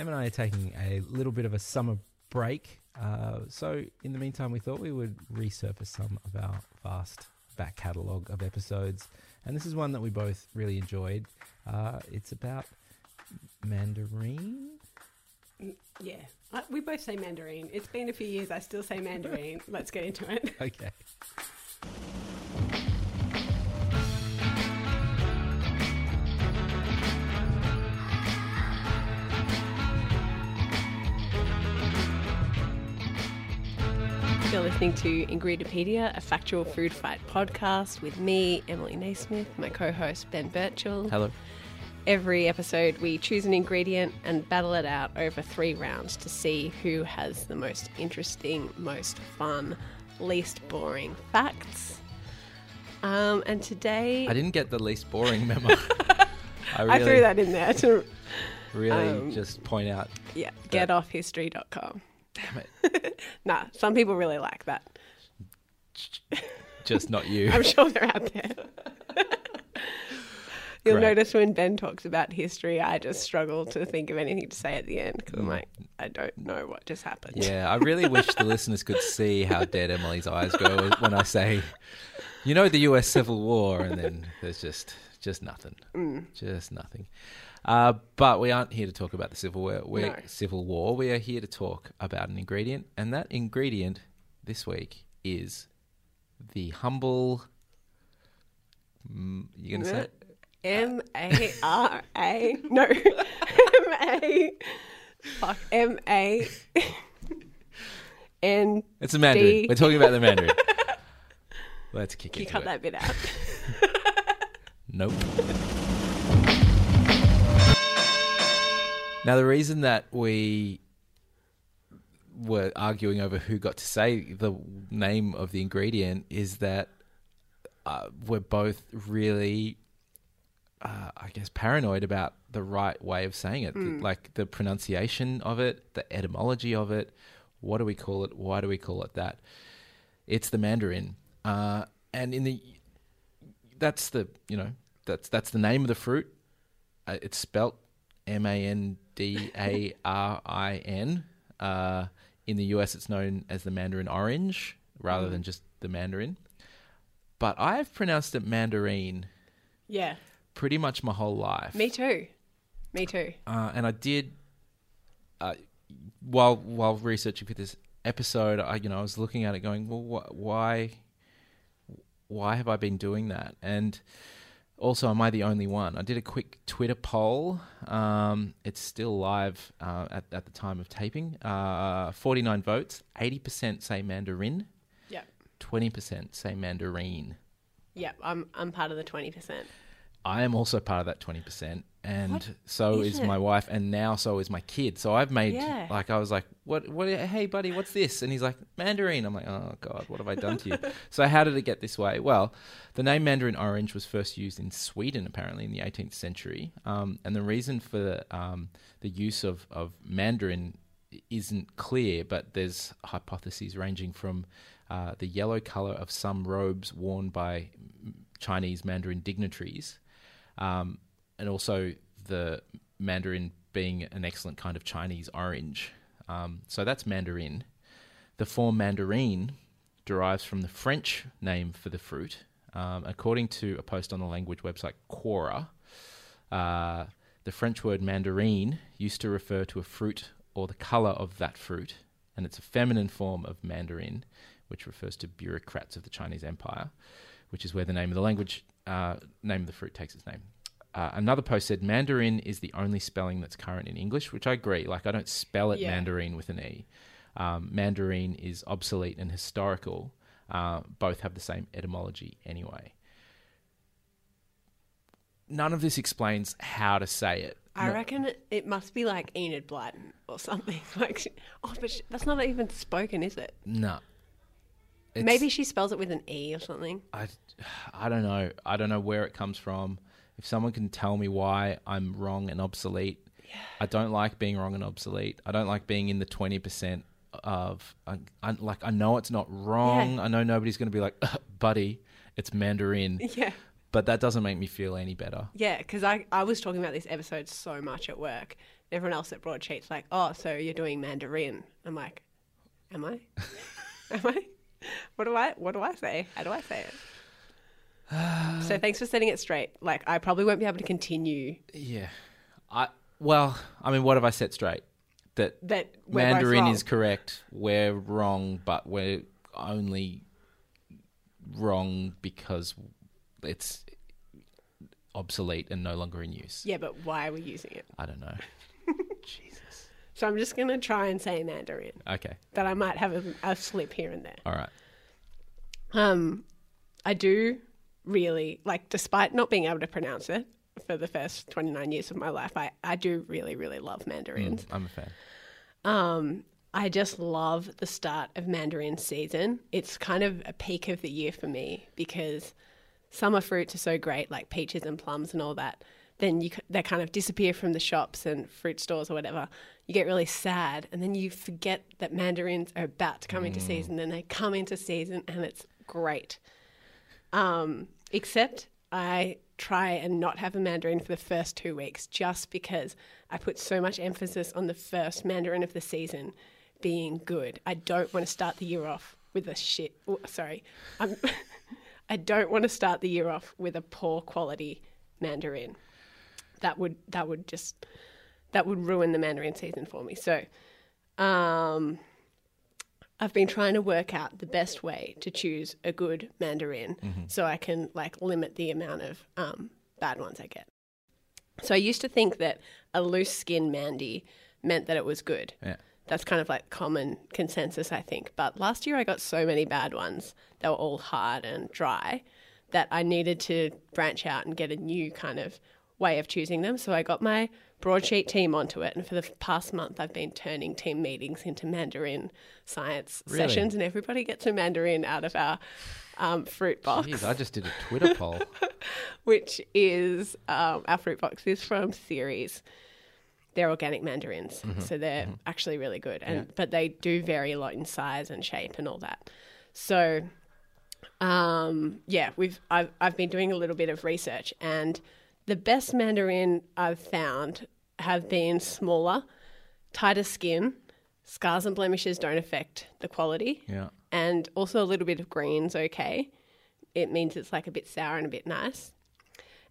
Em and I are taking a little bit of a summer break. Uh, so, in the meantime, we thought we would resurface some of our vast back catalogue of episodes. And this is one that we both really enjoyed. Uh, it's about Mandarin. Yeah. We both say mandarin. It's been a few years. I still say mandarin. Let's get into it. Okay. You're listening to Ingredipedia, a factual food fight podcast with me, Emily Naismith, my co host, Ben Birchall. Hello. Every episode, we choose an ingredient and battle it out over three rounds to see who has the most interesting, most fun, least boring facts. Um, and today, I didn't get the least boring memo. I really, I threw that in there to really um, just point out. yeah, getoffhistory.com. Damn it. Nah, some people really like that. Just not you. I'm sure they're out there. You'll Great. notice when Ben talks about history, I just struggle to think of anything to say at the end because I'm like, I don't know what just happened. Mm. Yeah, I really wish the listeners could see how dead Emily's eyes go when I say, you know, the U.S. Civil War, and then there's just just nothing, Mm. just nothing. Uh, but we aren't here to talk about the Civil War. We're, No. Civil War. We are here to talk about an ingredient, and that ingredient this week is the humble. Mm, you gonna say? it? M A R A. No. M A. Fuck. M A. N. It's a Mandarin. D. We're talking about the Mandarin. Let's kick it. You cut it. that bit out. Nope. now, the reason that we were arguing over who got to say the name of the ingredient is that uh, we're both really, uh, I guess, paranoid about the right way of saying it, like the pronunciation of it, the etymology of it. What do we call it? Why do we call it that? It's the Mandarin, uh, and in the that's the you know that's that's the name of the fruit. Uh, it's spelt M A N D A R I N. Uh, in the US, it's known as the Mandarin orange rather than just the Mandarin. But I've pronounced it Mandarin Yeah. pretty much my whole life. Me too. Me too. Uh, and I did uh, while while researching for this episode. I you know I was looking at it, going, well, wh- why why have I been doing that? And also, am I the only one? I did a quick Twitter poll. Um, it's still live uh, at at the time of taping. Uh, Forty nine votes. Eighty percent say Mandarin. Yep. Twenty percent say Mandarin. Yep. I'm I'm part of the twenty percent. I am also part of that twenty percent, and What so is is my wife, and now so is my kid. So I've made Yeah. like I was like, "What? What? Hey, buddy, what's this?" And he's like, "Mandarin." I'm like, "Oh God, what have I done to you?" so how did it get this way? Well, the name Mandarin orange was first used in Sweden, apparently in the 18th century, um, and the reason for um, the use of of Mandarin isn't clear, but there's hypotheses ranging from uh, the yellow color of some robes worn by Chinese Mandarin dignitaries, um, and also the Mandarin being an excellent kind of Chinese orange. Um, so that's Mandarin. The form Mandarin derives from the French name for the fruit. Um, according to a post on the language website Quora, uh, the French word mandarin used to refer to a fruit or the color of that fruit, and it's a feminine form of Mandarin, which refers to bureaucrats of the Chinese Empire, which is where the name of the language, uh, name of the fruit takes its name. Uh, another post said Mandarin is the only spelling that's current in English, which I agree. Like I don't spell it Yeah. Mandarin with an e. Um, Mandarin is obsolete and historical. Uh, both have the same etymology anyway. None of this explains how to say it. I No- reckon it, must be like Enid Blyton or something. Like, oh, but that's not even spoken, is it? No. It's- Maybe she spells it with an E or something. I, I don't know. I don't know where it comes from. If someone can tell me why I'm wrong and obsolete, I don't like being wrong and obsolete. I don't like being in the twenty percent of. I, I, like I know it's not wrong. Yeah. I know nobody's going to be like, buddy, it's Mandarin. Yeah. but that doesn't make me feel any better. Yeah, because I, I was talking about this episode so much at work. Everyone else at Broadsheet's like, oh, so you're doing Mandarin. I'm like, am I? am I? What do I what do I say? How do I say it? so thanks for setting it straight. Like I probably won't be able to continue Yeah. I well, I mean, what have I set straight? That that Mandarin is correct. We're wrong, but we're only wrong because it's obsolete and no longer in use. Yeah, but why are we using it? I don't know. Jesus. So I'm just gonna try and say Mandarin. Okay. But I might have a, a slip here and there. All right. Um, I do really like, despite not being able to pronounce it for the first 29 years of my life, I, I do really, really love mandarins. I'm a fan. Um, I just love the start of mandarin season. It's kind of a peak of the year for me because summer fruits are so great, like peaches and plums and all that. Then you they kind of disappear from the shops and fruit stores or whatever. You get really sad, and then you forget that mandarins are about to come into season. Then they come into season, and it's great. Um, except I try and not have a mandarin for the first two weeks just because I put so much emphasis on the first mandarin of the season being good. I don't want to start the year off with a shit. oh, sorry, I'm, I don't want to start the year off with a poor quality mandarin. That would that would just that would ruin the mandarin season for me. So, um, I've been trying to work out the best way to choose a good mandarin so I can like limit the amount of um, bad ones I get. So I used to think that a loose skin mandy meant that it was good. Yeah. That's kind of like common consensus, I think. But last year I got so many bad ones that were all hard and dry that I needed to branch out and get a new kind of way of choosing them. So I got my broadsheet team onto it. And for the past month, I've been turning team meetings into Mandarin science Really? sessions, and everybody gets a Mandarin out of our um, fruit box Jeez, I just did a Twitter poll. which is um, our fruit box is from CERES. They're organic mandarins, so they're actually really good, and but they do vary a lot in size and shape and all that. So, um, yeah, we've I've I've been doing a little bit of research, and the best mandarin I've found have been smaller, tighter skin. Scars and blemishes don't affect the quality Yeah. and also a little bit of green's okay. It means it's like a bit sour and a bit nice.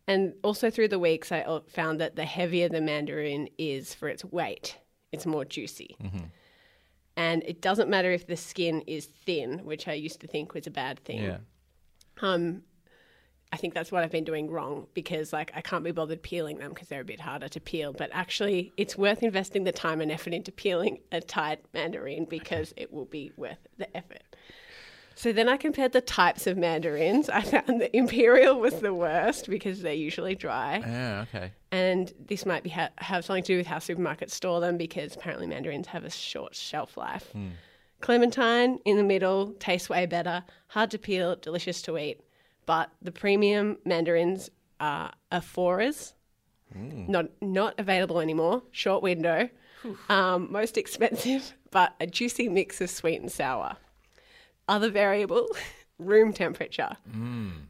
And also through the weeks, I found that the heavier the mandarin is for its weight, it's more juicy. And it doesn't matter if the skin is thin, which I used to think was a bad thing. Yeah. Um, I think that's what I've been doing wrong because like I can't be bothered peeling them because they're a bit harder to peel. But actually, it's worth investing the time and effort into peeling a tight mandarin because it will be worth the effort. So then I compared the types of mandarins. I found the imperial was the worst because they're usually dry, Yeah. Okay. and this might be ha- have something to do with how supermarkets store them because apparently mandarins have a short shelf life. Hmm. Clementine in the middle tastes way better, hard to peel, delicious to eat. But the premium mandarins are Afourers, not not available anymore. Short window, um, most expensive, but a juicy mix of sweet and sour. Other variable, room temperature.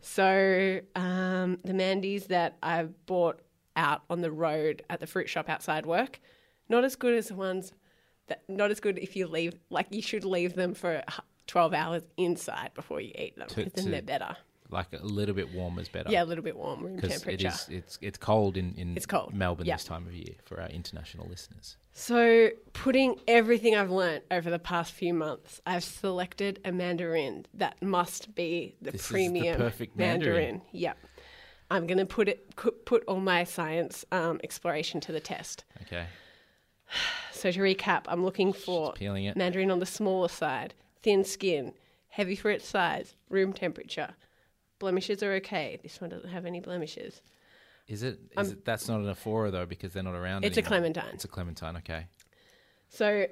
So um, the mandis that I've bought out on the road at the fruit shop outside work, not as good as the ones that not as good if you leave like you should leave them for 12 hours inside before you eat them To- then to- they're better. Like a little bit warm is better. Yeah, a little bit warm room temperature. is, it's it's cold in, in It's cold, Melbourne yeah. this time of year for our international listeners. So, putting everything I've learnt over the past few months, I've selected a mandarin that must be the This is the premium perfect mandarin. Yep. I'm going to put it put all my science um, exploration to the test. Okay. So to recap, I'm looking for peeling it. mandarin on the smaller side, thin skin, heavy for its size, room temperature. Blemishes are okay. This one doesn't have any blemishes. Is it? Is um, it? That's not an Afourer though, because they're not around. It's a clementine. It's a clementine. Okay. So,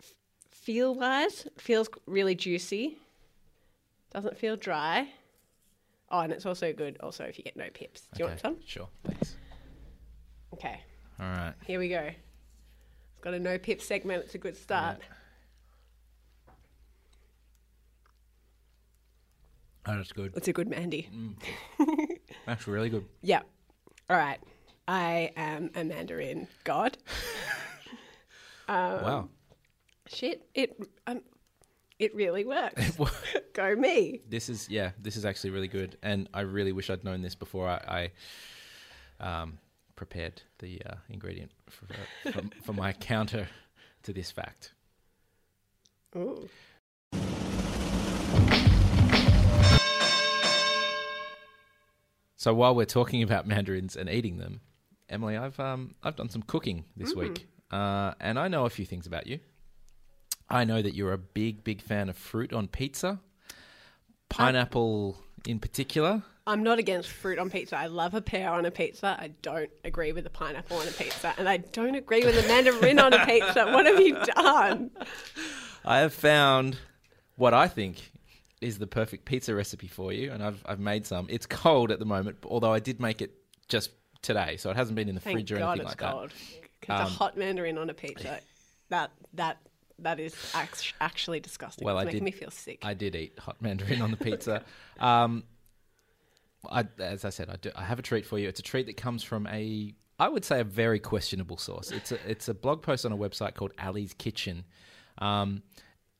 f- feel wise, feels really juicy. Doesn't feel dry. Oh, and it's also good. Also, if you get no pips. Do you want some? Sure. Thanks. Okay, All right. here we go. It's got a no pip segment. It's a good start. Oh, that's good. It's a good Mandy. Mm. That's really good. Yeah. All right. I am a Mandarin god. Um, wow. Shit, it um, it really works. Go me. This is yeah, this is actually really good, and I really wish I'd known this before I, I um, prepared the uh, ingredient for, for, for my counter to this fact. Ooh. So while we're talking about mandarins and eating them, Emily, I've um, I've done some cooking this Mm. week, uh, and I know a few things about you. I know that you're a big, big fan of fruit on pizza, pineapple in particular. I'm not against fruit on pizza. I love a pear on a pizza. I don't agree with a pineapple on a pizza, and I don't agree with a mandarin on a pizza. What have you done? I have found what I think is the perfect pizza recipe for you, and I've I've made some. It's cold at the moment, although I did make it just today, so it hasn't been in the Thank fridge or God anything it's like cold. 'Cause Um, a hot mandarin on a pizza. That that that is actually disgusting. Well, it's I making did- me feel sick. I did eat hot mandarin on the pizza. Um, I, as I said, I, do, I have a treat for you. It's a treat that comes from a, I would say, a very questionable source. It's a it's a blog post on a website called Ali's Kitchen, um,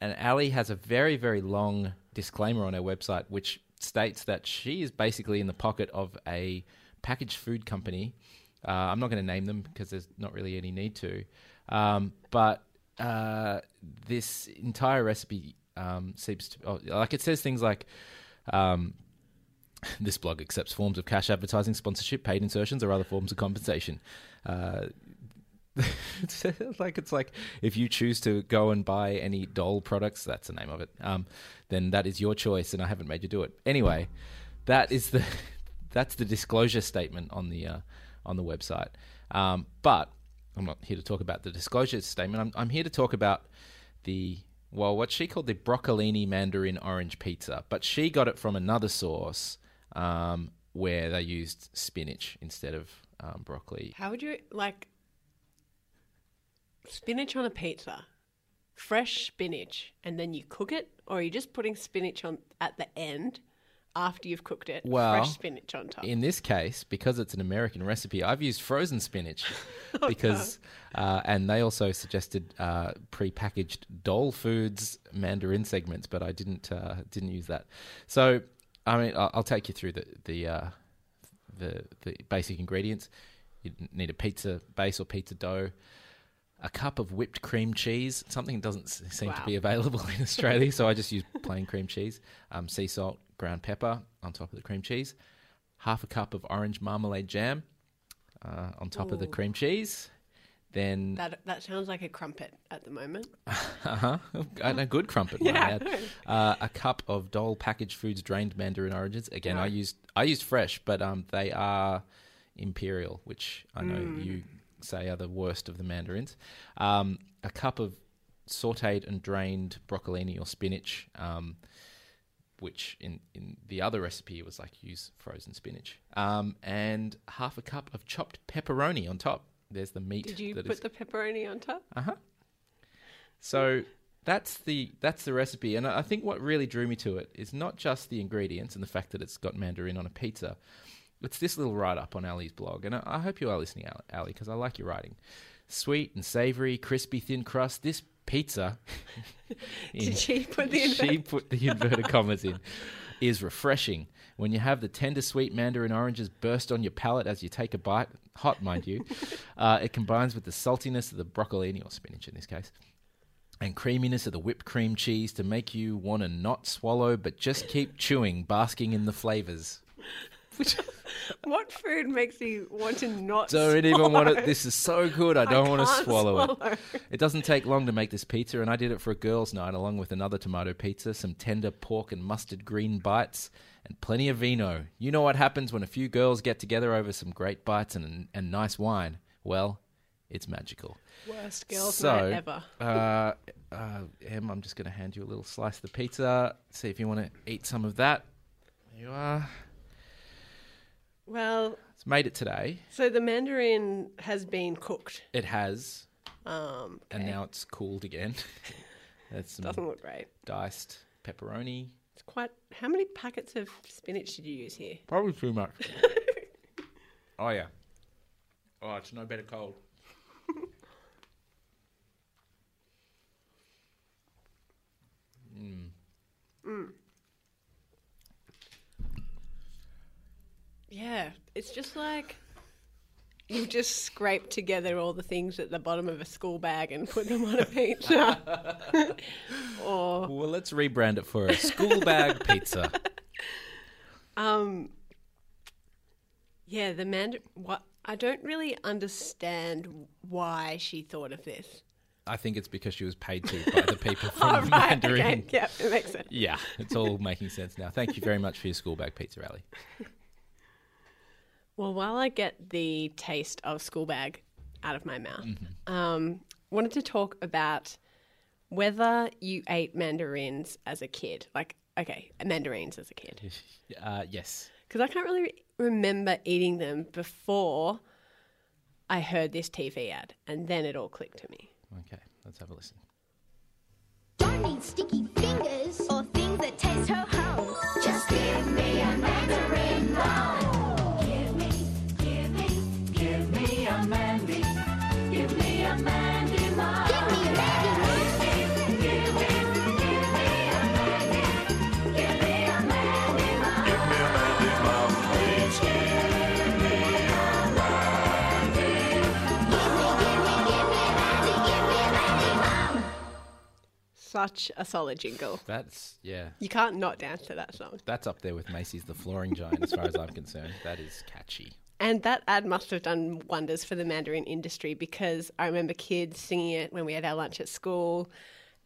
and Ali has a very very long disclaimer on her website which states that she is basically in the pocket of a packaged food company. Uh, I'm not going to name them because there's not really any need to, um, but uh, this entire recipe um, seems to oh, like it says things like. Um, this blog accepts forms of cash advertising, sponsorship, paid insertions, or other forms of compensation. Uh, it's like it's like if you choose to go and buy any Dole products, that's the name of it. Um, then that is your choice, and I haven't made you do it. Anyway, that is the that's the disclosure statement on the uh, on the website. Um, but I'm not here to talk about the disclosure statement. I'm, I'm here to talk about the well, what she called the broccolini mandarin orange pizza, but she got it from another source um, where they used spinach instead of um, broccoli. How would you like spinach on a pizza? Fresh spinach, and then you cook it, or are you just putting spinach on at the end after you've cooked it? Well, fresh spinach on top. In this case, because it's an American recipe, I've used frozen spinach because, uh, and they also suggested uh, pre-packaged Dole Foods Mandarin segments, but I didn't uh, didn't use that. So, I mean, I'll, I'll take you through the the, uh, the the basic ingredients. You need a pizza base or pizza dough. A cup of whipped cream cheese, something that doesn't seem to be available in Australia, so I just use plain cream cheese. Um, sea salt, ground pepper on top of the cream cheese. Half a cup of orange marmalade jam uh, on top of the cream cheese. Then that that sounds like a crumpet at the moment. uh-huh, a good crumpet, Yeah, Uh, a cup of Dole packaged foods drained mandarin oranges. Again, I used I used fresh, but um, they are imperial, which I know Mm. you say are the worst of the mandarins. Um, a cup of sautéed and drained broccolini or spinach, um, which in, in the other recipe was like use frozen spinach, um, and half a cup of chopped pepperoni on top. There's the meat. Did you that put is- the pepperoni on top? uh huh. So that's the that's the recipe, and I think what really drew me to it is not just the ingredients and the fact that it's got mandarin on a pizza. It's this little write up on Ali's blog, and I, I hope you are listening, Ali- because I like your writing. Sweet and savory, crispy, thin crust. This pizza. in- Did she put the she put the inverted commas in. Is refreshing when you have the tender sweet mandarin oranges burst on your palate as you take a bite. Hot, mind you. Uh, it combines with the saltiness of the broccolini or spinach in this case, and creaminess of the whipped cream cheese to make you want to not swallow but just keep chewing, basking in the flavors. What food makes you want to not? Don't even want it. This is so good. I don't want to can't swallow, it. It doesn't take long to make this pizza, and I did it for a girls' night along with another tomato pizza, some tender pork and mustard green bites, and plenty of vino. You know what happens when a few girls get together over some great bites and, and nice wine? Well, it's magical. Worst girls' So- night ever. Uh, uh, Em, I'm just going to hand you a little slice of the pizza. See if you want to eat some of that. There you are. Well, It's made it today. so the mandarin has been cooked. It has, Um, and now it's cooled again. That's doesn't look great. diced pepperoni. It's quite. How many packets of spinach did you use here? Probably too much. oh yeah. Oh, it's no better cold. Yeah, it's just like you've just scraped together all the things at the bottom of a school bag and put them on a pizza. or Well, let's rebrand it for a school bag pizza. um, yeah, the man. What I don't really understand why she thought of this. I think it's because she was paid to by the people from Oh, right, Mandarin. okay, yeah, it makes sense. Yeah, it's all making sense now. Thank you very much for your school bag pizza rally. Well, while I get the taste of school bag out of my mouth, um, wanted to talk about whether you ate mandarins as a kid. Like, okay, mandarins as a kid. Uh, yes. Because I can't really remember eating them before I heard this TV ad, and then it all clicked to me. Okay, let's have a listen. Don't need sticky fingers or things that taste ho ho. Such a solid jingle. That's yeah. You can't not dance to that song. That's up there with Macy's The Flooring Giant, as far as I'm concerned. That is catchy. And that ad must have done wonders for the Mandarin industry because I remember kids singing it when we had our lunch at school.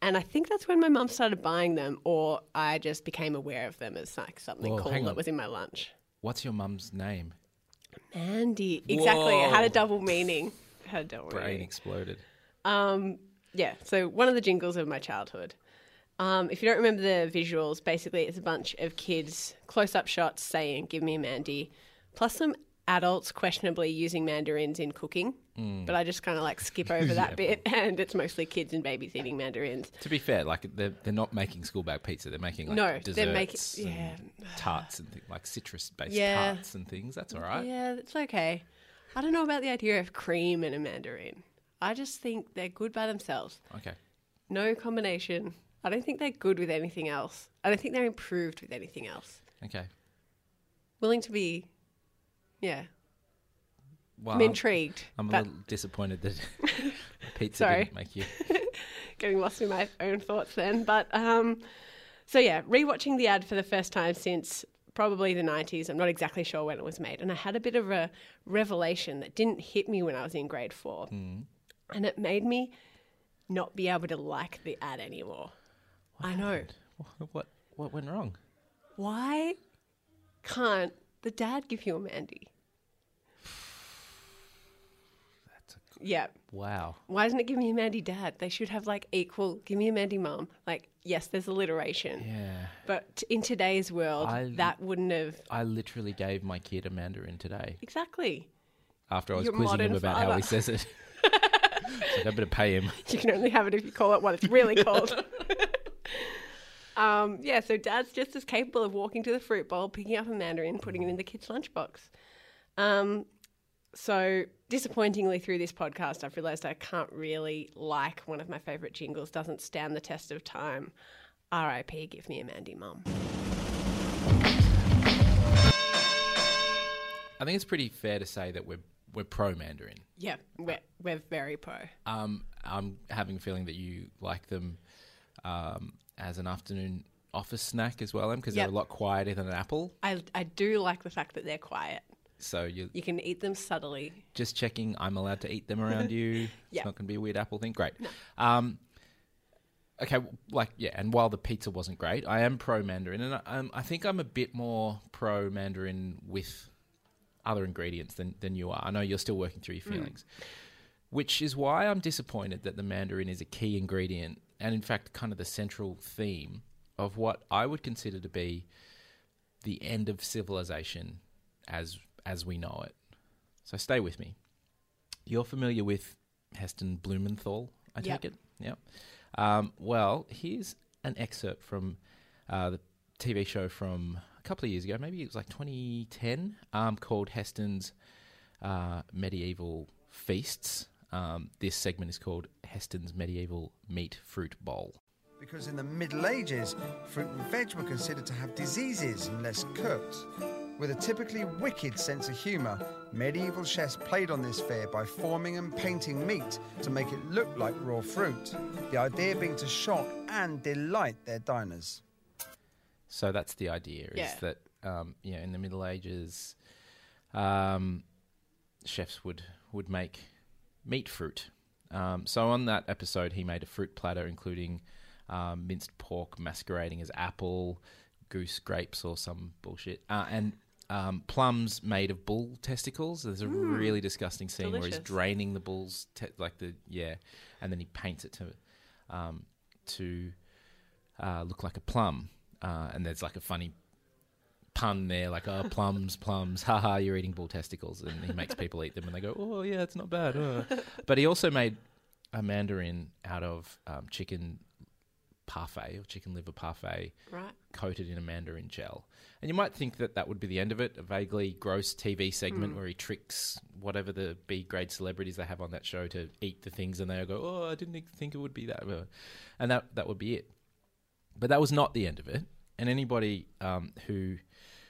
And I think that's when my mum started buying them, or I just became aware of them as like something Whoa, cool that was in my lunch. What's your mum's name? Mandy. Exactly. It had a double meaning. It had a double Brain meaning. exploded. Um, yeah, so one of the jingles of my childhood. Um, if you don't remember the visuals, basically it's a bunch of kids, close up shots saying, Give me a Mandy, plus some adults questionably using mandarins in cooking. But I just kind of like skip over that bit, and it's mostly kids and babies eating mandarins. To be fair, like they're, they're not making school bag pizza. They're making like No, desserts they're making- yeah. tarts and th- like citrus based Yeah. tarts and things. That's all right. Yeah, it's okay. I don't know about the idea of cream and a mandarin. I just think they're good by themselves. Okay. No combination. I don't think they're good with anything else. I don't think they're improved with anything else. Okay. willing to be, yeah, Well, I'm intrigued. I'm a little disappointed that pizza Sorry. didn't make you. getting lost in my own thoughts then. But um, so yeah, rewatching the ad for the first time since probably the 90s. I'm not exactly sure when it was made, and I had a bit of a revelation that didn't hit me when I was in grade four, and it made me not be able to like the ad anymore. I know. What- What what went wrong? Why can't the dad give you a Mandy? That's a, Yeah. wow. Why doesn't it give me a Mandy dad? They should have like equal. Give me a Mandy mom. Like yes, there's alliteration, Yeah. but in today's world, I- that wouldn't have I literally gave my kid a mandarin today exactly. after I was Your quizzing him about how he says it. so I better pay him. You can only have it if you call it what it's really called. um, yeah, so dad's just as capable of walking to the fruit bowl, picking up a mandarin, putting it in the kid's lunchbox. Um, so disappointingly through this podcast, I've realised I can't really like one of my favourite jingles. Doesn't stand the test of time. R.I.P. Give me a Mandy mum. I think it's pretty fair to say that we're we're pro Mandarin. Yeah, we're we're very pro. Um, I'm having a feeling that you like them um, as an afternoon office snack as well, because Yep. they're a lot quieter than an apple. I I do like the fact that they're quiet. So you're You can eat them subtly. just checking I'm allowed to eat them around you. Yeah. It's not going to be a weird apple thing. Great. Um, okay, w- like yeah, and while the pizza wasn't great, I am pro Mandarin, and I, um, I think I'm a bit more pro Mandarin with other ingredients than than you are. I know you're still working through your feelings, which is why I'm disappointed that the Mandarin is a key ingredient, and in fact, kind of the central theme of what I would consider to be the end of civilization as as we know it. So stay with me. You're familiar with Heston Blumenthal, I Yep. take it? Yep. Um, well, here's an excerpt from uh, the TV show from a couple of years ago, maybe it was like 2010, um, called Heston's uh, Medieval Feasts. Um, this segment is called Heston's Medieval Meat Fruit Bowl. Because in the Middle Ages, fruit and veg were considered to have diseases unless cooked. With a typically wicked sense of humour, medieval chefs played on this fear by forming and painting meat to make it look like raw fruit. The idea being to shock and delight their diners. So that's the idea: is Yeah. that um, you know, in the Middle Ages, um, chefs would would make meat fruit. Um, so on that episode, he made a fruit platter including um, minced pork masquerading as apple, goose grapes, or some bullshit, uh, and um, plums made of bull testicles. There's a really disgusting scene where he's draining the bull's te- like the yeah, and then he paints it to um, to uh, look like a plum. Uh, and there's like a funny pun there, like oh plums, plums, haha, you're eating bull testicles, and he makes people eat them, and they go, oh yeah, it's not bad. uh." But he also made a mandarin out of um, chicken parfait or chicken liver parfait Right. coated in a mandarin gel. And you might think that that would be the end of it, a vaguely gross TV segment where he tricks whatever the B grade celebrities they have on that show to eat the things and they go, "Oh, I didn't think it would be that." uh," And that that would be it. But that was not the end of it. And anybody um, who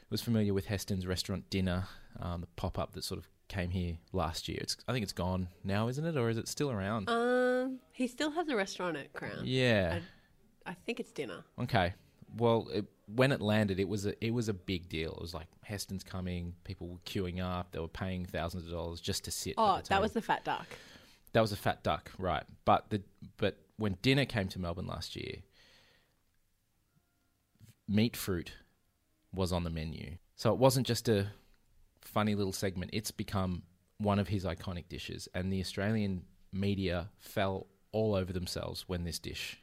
was familiar with Heston's restaurant dinner, um, the pop up that sort of came here last year, it's I think it's gone now, isn't it, or is it still around? Um, he still has a restaurant at Crown. yeah. I think it's dinner. Okay. Well, it, when it landed, it was a it was a big deal. It was like Heston's coming. People were queuing up. They were paying thousands of dollars just to sit. Oh, that was the fat duck. that was a fat duck, right? But the but when dinner came to Melbourne last year, meat fruit was on the menu. So it wasn't just a funny little segment. It's become one of his iconic dishes, and the Australian media fell all over themselves when this dish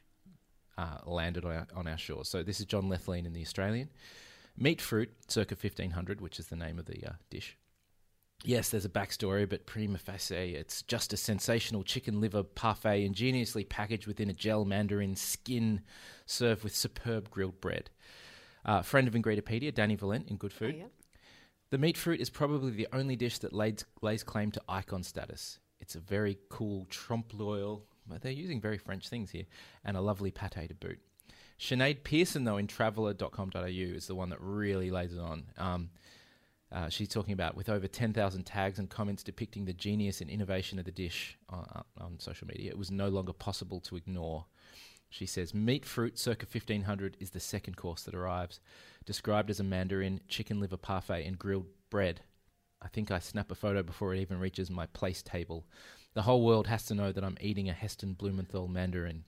uh, landed on our, on our shores. So this is John Lethlean in the Australian. Meat fruit, circa 1500, which is the name of the uh, dish. Yes, there's a backstory, but prima facie, it's just a sensational chicken liver parfait ingeniously packaged within a gel mandarin skin, served with superb grilled bread. Uh, friend of Ingredipedia, Dani Valent in Good Food. Oh, yeah. The meat fruit is probably the only dish that lays, lays claim to icon status. It's a very cool trompe l'oeil, but they're using very French things here, and a lovely pate to boot. Sinead Pearson, though, in traveller.com.au is the one that really lays it on. Um, uh, she's talking about with over 10,000 tags and comments depicting the genius and innovation of the dish on, on social media, it was no longer possible to ignore. She says meat fruit circa 1500 is the second course that arrives, described as a mandarin, chicken liver parfait, and grilled bread. I think I snap a photo before it even reaches my place table. The whole world has to know that I'm eating a Heston Blumenthal mandarin.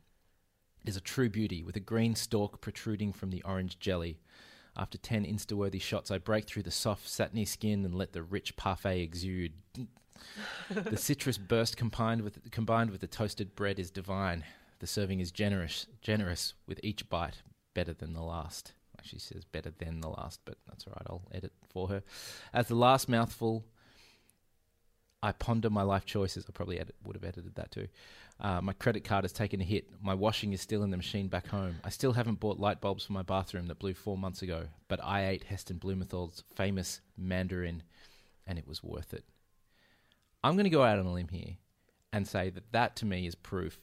It is a true beauty, with a green stalk protruding from the orange jelly. After 10 insta-worthy shots, I break through the soft, satiny skin and let the rich parfait exude. the citrus burst combined with, combined with the toasted bread is divine. The serving is generous, generous with each bite better than the last. She says better than the last, but that's all right. I'll edit for her. As the last mouthful, I ponder my life choices. I probably edit, would have edited that too. Uh, my credit card has taken a hit. My washing is still in the machine back home. I still haven't bought light bulbs for my bathroom that blew four months ago, but I ate Heston Blumenthal's famous Mandarin, and it was worth it. I'm going to go out on a limb here and say that that to me is proof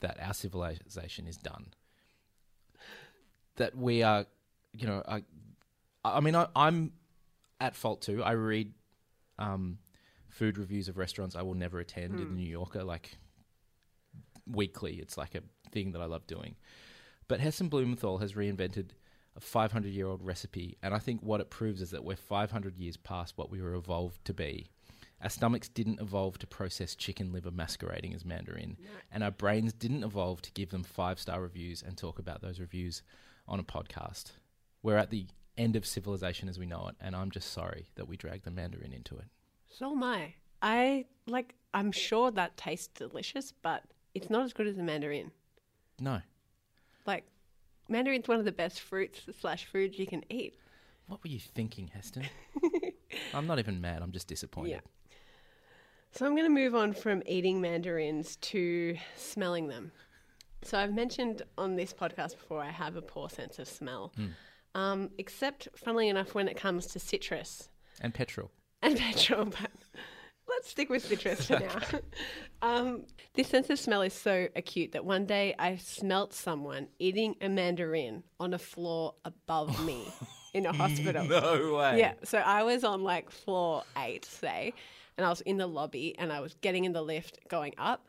that our civilization is done. That we are, you know, I, I mean, I, I'm at fault too. I read um, food reviews of restaurants I will never attend in the New Yorker, like weekly. It's like a thing that I love doing. But Heston Blumenthal has reinvented a 500 year old recipe, and I think what it proves is that we're 500 years past what we were evolved to be. Our stomachs didn't evolve to process chicken liver masquerading as mandarin, and our brains didn't evolve to give them five star reviews and talk about those reviews on a podcast. We're at the end of civilization as we know it, and I'm just sorry that we dragged the mandarin into it. So am I. I like. I'm sure that tastes delicious, but it's not as good as a mandarin. No. Like, mandarin's one of the best fruits slash foods you can eat. What were you thinking, Heston? I'm not even mad. I'm just disappointed. Yeah. So I'm going to move on from eating mandarins to smelling them. So I've mentioned on this podcast before I have a poor sense of smell. Um, except, funnily enough, when it comes to citrus And petrol. and petrol, but let's stick with citrus for now. Um, this sense of smell is so acute that one day I smelt someone eating a mandarin on a floor above me in a hospital. No way. Yeah, so I was on like floor eight, say, and I was in the lobby and I was getting in the lift going up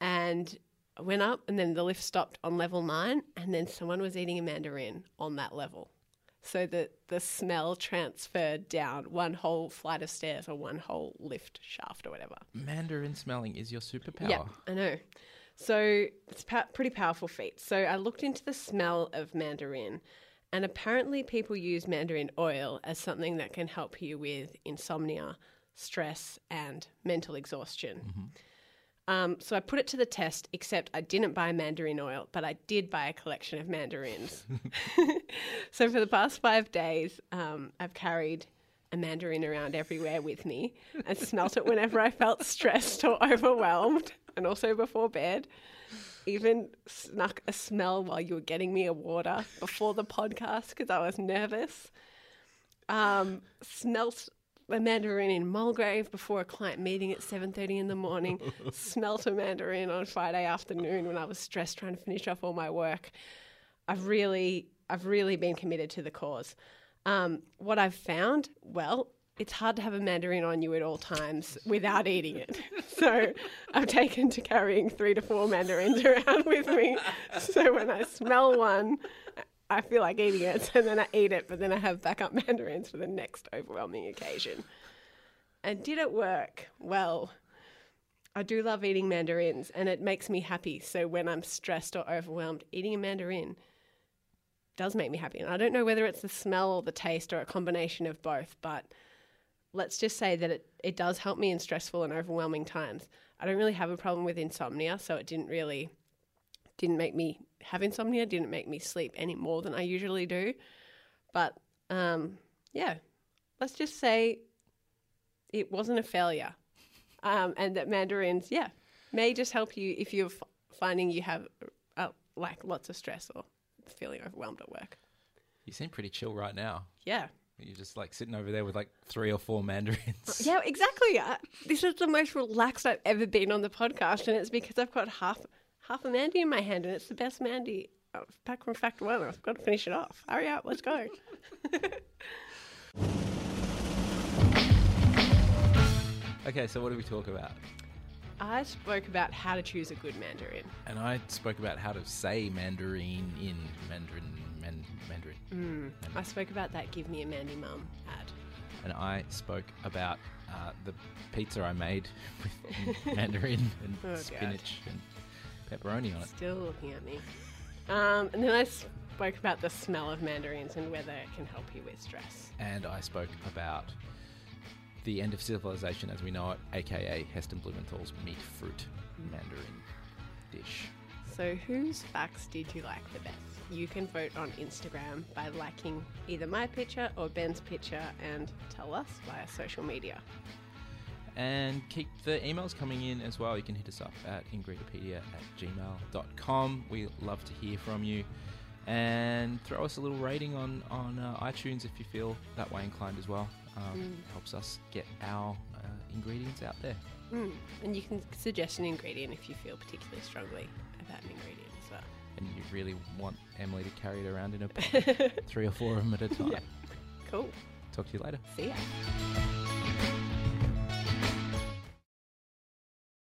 and I went up and then the lift stopped on level nine and then someone was eating a mandarin on that level. So that the smell transferred down one whole flight of stairs or one whole lift shaft or whatever. Mandarin smelling is your superpower. Yeah, I know. So it's a pretty powerful feat. So I looked into the smell of mandarin, and apparently people use mandarin oil as something that can help you with insomnia, stress, and mental exhaustion. Mm-hmm. Um, so I put it to the test, except I didn't buy mandarin oil, but I did buy a collection of mandarins. so for the past five days, um, I've carried a mandarin around everywhere with me and smelt it whenever I felt stressed or overwhelmed, and also before bed. Even snuck a smell while you were getting me a water before the podcast because I was nervous. Um, smelt a mandarin in Mulgrave before a client meeting at 7.30 in the morning. smelt a mandarin on Friday afternoon when I was stressed trying to finish off all my work. I've really, I've really been committed to the cause. Um, what I've found, well, it's hard to have a mandarin on you at all times without eating it. So I've taken to carrying three to four mandarins around with me. So when I smell one, I feel like eating it. So then I eat it, but then I have backup mandarins for the next overwhelming occasion. And did it work? Well, I do love eating mandarins and it makes me happy. So when I'm stressed or overwhelmed, eating a mandarin does make me happy. And I don't know whether it's the smell or the taste or a combination of both, but let's just say that it, it does help me in stressful and overwhelming times. I don't really have a problem with insomnia, so it didn't really didn't make me have insomnia, didn't make me sleep any more than I usually do. But um, yeah, let's just say it wasn't a failure. Um, and that mandarins, yeah, may just help you if you're f- finding you have uh, like lots of stress or feeling overwhelmed at work. You seem pretty chill right now. Yeah. You're just like sitting over there with like three or four mandarins. Yeah, exactly. Uh, this is the most relaxed I've ever been on the podcast, and it's because I've got half half a Mandy in my hand, and it's the best Mandy uh, back from Fact One. I've got to finish it off. Hurry up, let's go. Okay, so what did we talk about? I spoke about how to choose a good Mandarin. And I spoke about how to say Mandarin in Mandarin. Man, Mandarin. I spoke about that Give Me a Mandy Mum ad. And I spoke about uh, the pizza I made with Mandarin and Oh, God. spinach and pepperoni on it. Still looking at me. Um, and then I spoke about the smell of mandarins and whether it can help you with stress. And I spoke about the end of civilization as we know it, aka Heston Blumenthal's meat fruit Mandarin dish. So, whose facts did you like the best? You can vote on Instagram by liking either my picture or Ben's picture and tell us via social media. And keep the emails coming in as well. You can hit us up at ingredipedia at gmail.com. We love to hear from you. And throw us a little rating on, on uh, iTunes if you feel that way inclined as well. Um, Helps us get our uh, ingredients out there. Mm. And you can suggest an ingredient if you feel particularly strongly about an ingredient as well. And you really want Emily to carry it around in a bag, three or four of them at a time. Cool. Talk to you later. See ya.